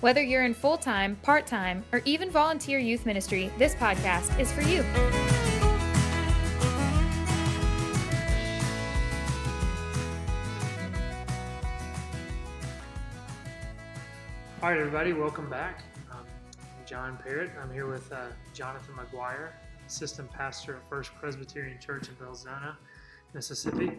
Whether you're in full time, part time, or even volunteer youth ministry, this podcast is for you. All right, everybody, welcome back. Um, I'm John Perritt. I'm here with uh, Jonathan McGuire, assistant pastor at First Presbyterian Church in Belzoni, Mississippi.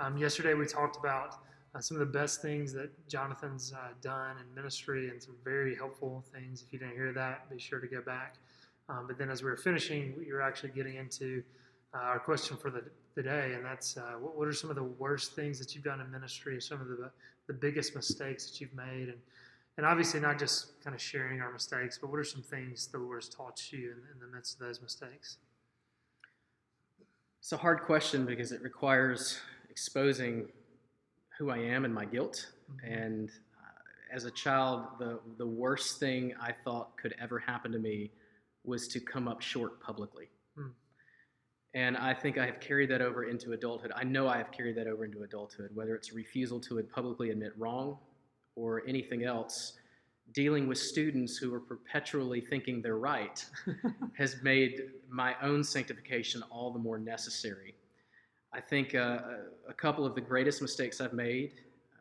Um, yesterday, we talked about uh, some of the best things that Jonathan's uh, done in ministry and some very helpful things. If you didn't hear that, be sure to go back. Um, but then, as we were finishing, you were actually getting into uh, our question for the, the day, and that's uh, what, what, are some of the worst things that you've done in ministry, some of the, the biggest mistakes that you've made, and and obviously not just kind of sharing our mistakes, but what are some things the Lord has taught you in, in the midst of those mistakes? It's a hard question because it requires exposing who I am and my guilt. Mm-hmm. And uh, as a child, the, the worst thing I thought could ever happen to me was to come up short publicly. Mm. And I think I have carried that over into adulthood. I know I have carried that over into adulthood, whether it's refusal to publicly admit wrong or anything else, dealing with students who are perpetually thinking they're right has made my own sanctification all the more necessary. I think uh, a couple of the greatest mistakes I've made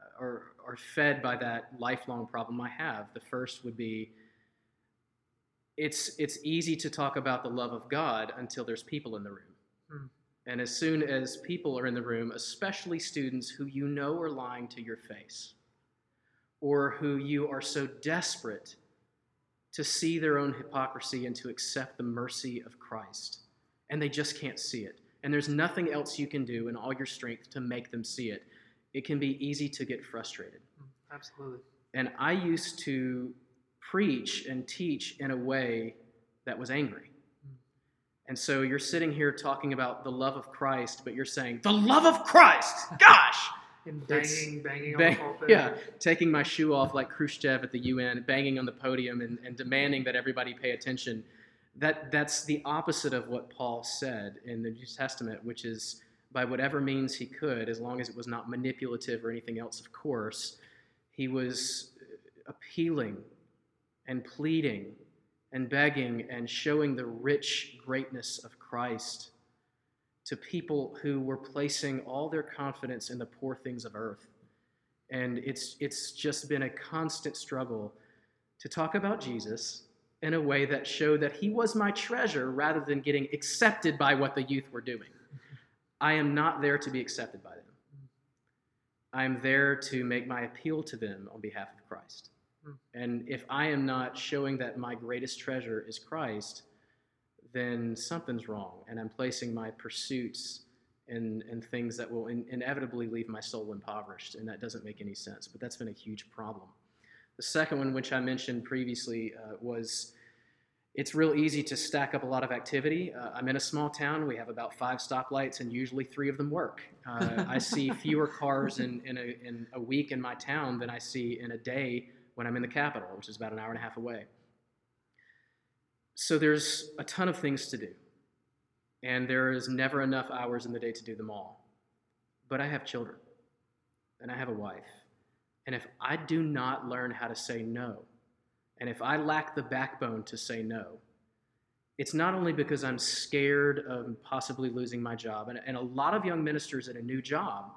uh, are, are fed by that lifelong problem I have. The first would be it's, it's easy to talk about the love of God until there's people in the room. Hmm. And as soon as people are in the room, especially students who you know are lying to your face, or who you are so desperate to see their own hypocrisy and to accept the mercy of Christ, and they just can't see it and there's nothing else you can do in all your strength to make them see it, it can be easy to get frustrated. Mm, absolutely. And I used to preach and teach in a way that was angry. Mm. And so you're sitting here talking about the love of Christ, but you're saying, the love of Christ! Gosh! and banging, banging bang, on the pulpit. Yeah, taking my shoe off like Khrushchev at the UN, banging on the podium and, and demanding that everybody pay attention that that's the opposite of what Paul said in the New Testament, which is by whatever means he could, as long as it was not manipulative or anything else, of course, he was uh, appealing and pleading and begging and showing the rich greatness of Christ to people who were placing all their confidence in the poor things of earth. And it's, it's just been a constant struggle to talk about Jesus in a way that showed that he was my treasure rather than getting accepted by what the youth were doing. Mm-hmm. I am not there to be accepted by them. I am there to make my appeal to them on behalf of Christ. Mm. And if I am not showing that my greatest treasure is Christ, then something's wrong. And I'm placing my pursuits in, in things that will in, inevitably leave my soul impoverished. And that doesn't make any sense. But that's been a huge problem. The second one, which I mentioned previously, uh, was it's real easy to stack up a lot of activity. Uh, I'm in a small town. We have about five stoplights, and usually three of them work. Uh, I see fewer cars in, in, a, in a week in my town than I see in a day when I'm in the capital, which is about an hour and a half away. So there's a ton of things to do, and there is never enough hours in the day to do them all. But I have children, and I have a wife, and if I do not learn how to say no, and if I lack the backbone to say no, it's not only because I'm scared of possibly losing my job, and, and a lot of young ministers at a new job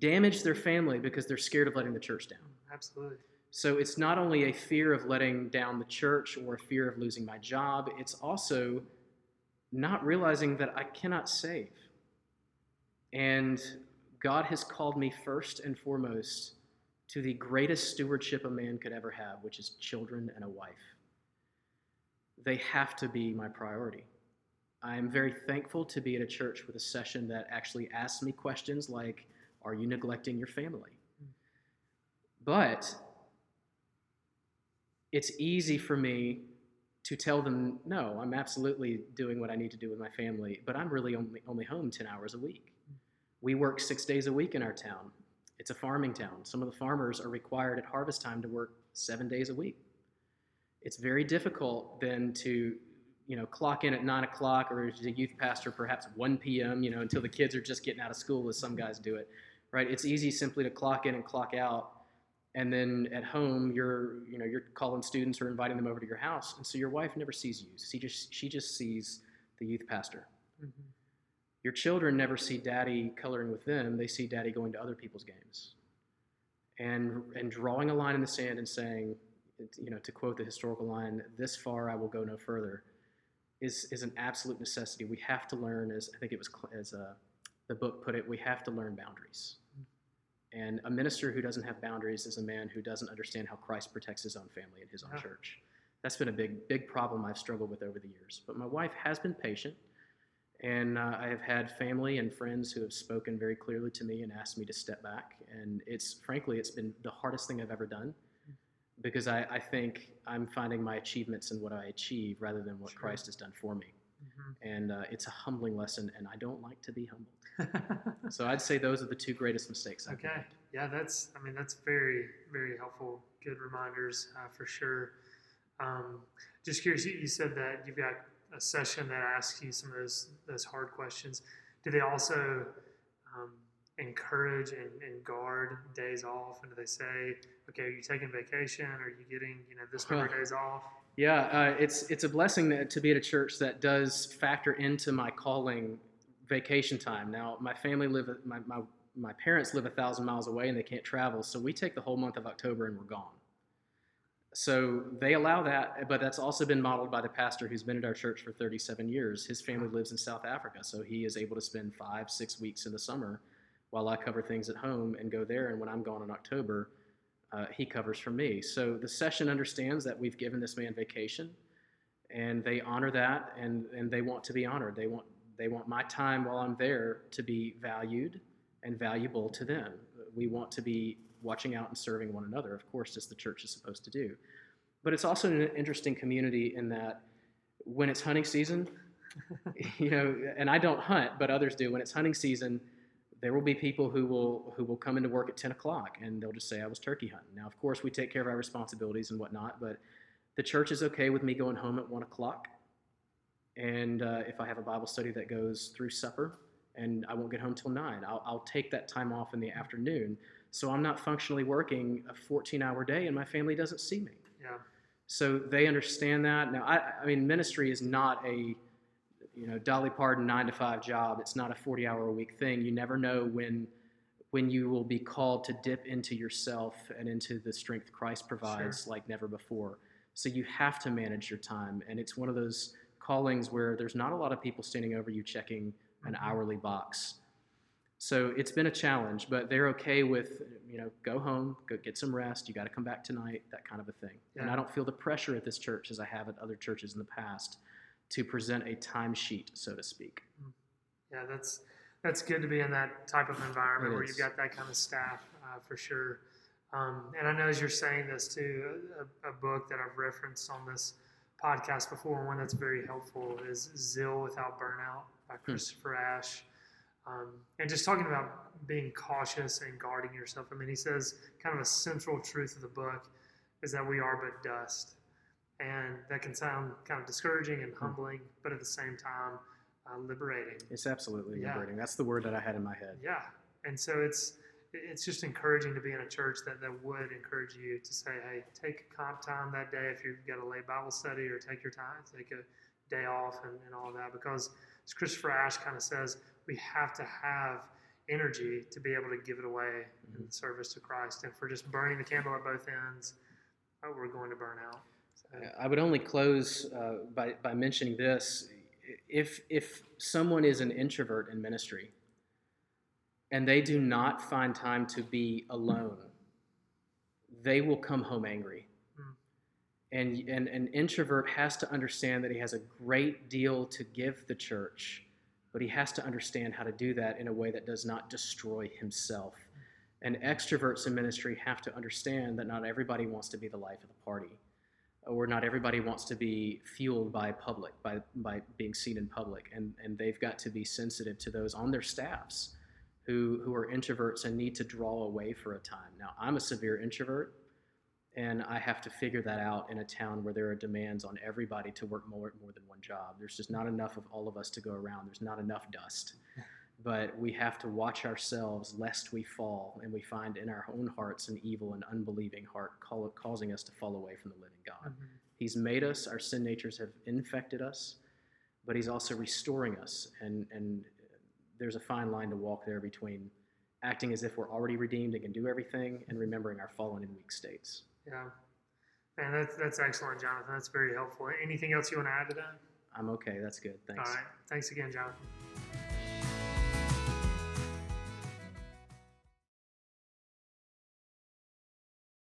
damage their family because they're scared of letting the church down. Absolutely. So it's not only a fear of letting down the church or a fear of losing my job, it's also not realizing that I cannot save. And God has called me first and foremost to the greatest stewardship a man could ever have, which is children and a wife. They have to be my priority. I am very thankful to be at a church with a session that actually asks me questions like, Are you neglecting your family? But it's easy for me to tell them, no, I'm absolutely doing what I need to do with my family, but I'm really only, only home 10 hours a week. We work six days a week in our town. It's a farming town. Some of the farmers are required at harvest time to work seven days a week. It's very difficult then to, you know, clock in at nine o'clock or as a youth pastor, perhaps 1 p.m., you know, until the kids are just getting out of school, as some guys do it, right? It's easy simply to clock in and clock out and then at home you're you know you're calling students or inviting them over to your house and so your wife never sees you she just she just sees the youth pastor Mm-hmm. Your children never see daddy coloring with them they see daddy going to other people's games and and drawing a line in the sand and saying you know to quote the historical line this far i will go no further is is an absolute necessity we have to learn as i think it was as uh, the book put it we have to learn boundaries and a minister who doesn't have boundaries is a man who doesn't understand how Christ protects his own family and his own Yeah. church. That's been a big, big problem I've struggled with over the years. But my wife has been patient, and uh, I have had family and friends who have spoken very clearly to me and asked me to step back. And it's frankly, it's been the hardest thing I've ever done because I, I think I'm finding my achievements in what I achieve rather than what Sure. Christ has done for me. Mhm. And uh, it's a humbling lesson, and I don't like to be humbled. So I'd say those are the two greatest mistakes I've Okay. made. Yeah, that's. I mean, that's very, very helpful. Good reminders uh, for sure. Um, just curious. You, you said that you've got a session that asks you some of those those hard questions. Do they also um, encourage and, and guard days off? And do they say, okay, are you taking vacation? Are you getting you know this number of days off? Yeah, uh, it's it's a blessing that, to be at a church that does factor into my calling vacation time. Now, my family live my, my my parents live a thousand miles away and they can't travel, so we take the whole month of October and we're gone. So they allow that, but that's also been modeled by the pastor who's been at our church for 37 years. His family lives in South Africa, so he is able to spend five, six weeks in the summer while I cover things at home and go there. And when I'm gone in October, uh, he covers for me. So the session understands that we've given this man vacation, and they honor that, and and they want to be honored. They want they want my time while I'm there to be valued and valuable to them. We want to be watching out and serving one another, of course, as the church is supposed to do. But it's also an interesting community in that when it's hunting season, you know, and I don't hunt, but others do. When it's hunting season, there will be people who will who will come into work at 10 o'clock and they'll just say I was turkey hunting. Now, of course, we take care of our responsibilities and whatnot, but the church is okay with me going home at one o'clock. And uh, if I have a Bible study that goes through supper and I won't get home till nine, I'll, I'll take that time off in the afternoon. So I'm not functionally working a 14 hour day and my family doesn't see me. Yeah. So they understand that. Now, I, I mean, ministry is not a, you know, Dolly Parton nine to five job. It's not a 40 hour a week thing. You never know when, when you will be called to dip into yourself and into the strength Christ provides like never before. So you have to manage your time. And it's one of those callings where there's not a lot of people standing over you checking an Mhm. hourly box. So it's been a challenge, but they're okay with, you know, go home, go get some rest. You got to come back tonight, that kind of a thing. And I don't feel the pressure at this church as I have at other churches in the past to present a timesheet, so to speak. Yeah, that's that's good to be in that type of environment It where is. you've got that kind of staff uh, for sure. Um, and I know as you're saying this too, a, a book that I've referenced on this podcast before, one that's very helpful is "Zeal Without Burnout" by Hmm. Christopher Ash. Um, and just talking about being cautious and guarding yourself. I mean, he says kind of a central truth of the book is that we are but dust. And that can sound kind of discouraging and Hmm. humbling, but at the same time, uh, liberating. It's absolutely Yeah. liberating. That's the word that I had in my head. Yeah, and so it's it's just encouraging to be in a church that, that would encourage you to say, hey, take comp time that day if you've got a late Bible study, or take your time, take a day off, and, and all that. Because as Christopher Ash kind of says, we have to have energy to be able to give it away in service to Christ. And for just burning the candle at both ends, oh, we're going to burn out. So, I would only close uh, by, by mentioning this. If, if someone is an introvert in ministry and they do not find time to be alone, they will come home angry. And, and an introvert has to understand that he has a great deal to give the church, but he has to understand how to do that in a way that does not destroy himself. And extroverts in ministry have to understand that not everybody wants to be the life of the party. or not everybody wants to be fueled by public, by, by being seen in public. And, and they've got to be sensitive to those on their staffs who, who are introverts and need to draw away for a time. Now, I'm a severe introvert, and I have to figure that out in a town where there are demands on everybody to work more, more than one job. There's just not enough of all of us to go around, there's not enough dust. But we have to watch ourselves lest we fall, and we find in our own hearts an evil and unbelieving heart call, causing us to fall away from the living God. Mhm. He's made us, our sin natures have infected us, but He's also restoring us. And, and there's a fine line to walk there between acting as if we're already redeemed and can do everything and remembering our fallen and weak states. Yeah. Man, that's, that's excellent, Jonathan. That's very helpful. Anything else you want to add to that? I'm okay. That's good. Thanks. All right. Thanks again, Jonathan.